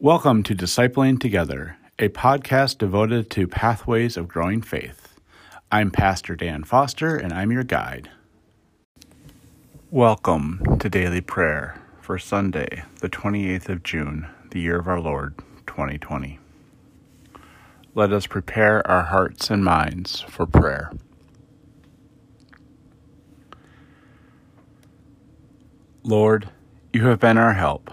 Welcome to Discipling Together, a podcast devoted to pathways of growing faith. I'm Pastor Dan Foster, and I'm your guide. Welcome to Daily Prayer for Sunday, the 28th of June, the year of our Lord, 2020. Let us prepare our hearts and minds for prayer. Lord, you have been our help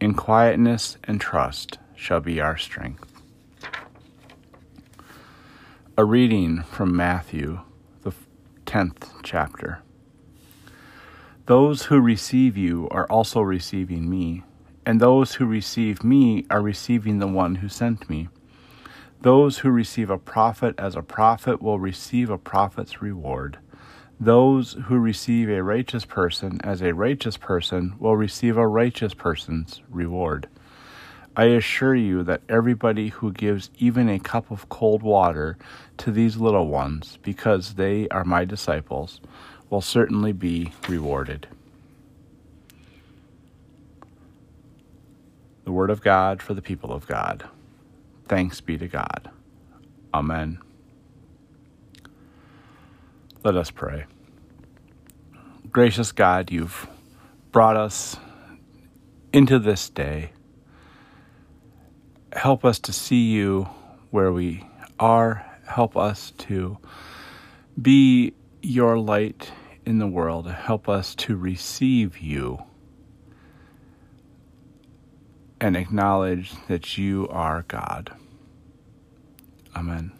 in quietness and trust shall be our strength. A reading from Matthew, the 10th chapter. Those who receive you are also receiving me, and those who receive me are receiving the one who sent me. Those who receive a prophet as a prophet will receive a prophet's reward. Those who receive a righteous person as a righteous person will receive a righteous person's reward. I assure you that everybody who gives even a cup of cold water to these little ones, because they are my disciples, will certainly be rewarded. The Word of God for the people of God. Thanks be to God. Amen. Let us pray. Gracious God, you've brought us into this day. Help us to see you where we are. Help us to be your light in the world. Help us to receive you and acknowledge that you are God. Amen.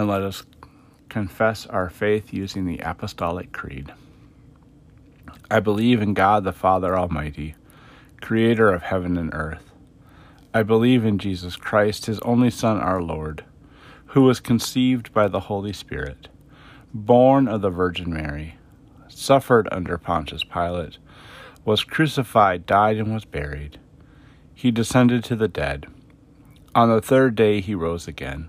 and let us confess our faith using the Apostolic Creed. I believe in God the Father Almighty, creator of heaven and earth. I believe in Jesus Christ, his only Son, our Lord, who was conceived by the Holy Spirit, born of the Virgin Mary, suffered under Pontius Pilate, was crucified, died, and was buried. He descended to the dead. On the third day he rose again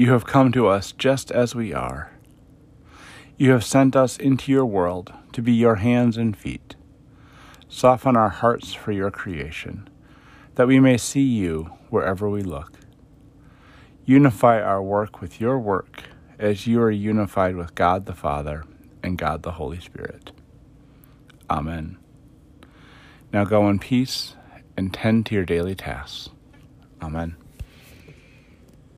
you have come to us just as we are. You have sent us into your world to be your hands and feet. Soften our hearts for your creation, that we may see you wherever we look. Unify our work with your work as you are unified with God the Father and God the Holy Spirit. Amen. Now go in peace and tend to your daily tasks. Amen.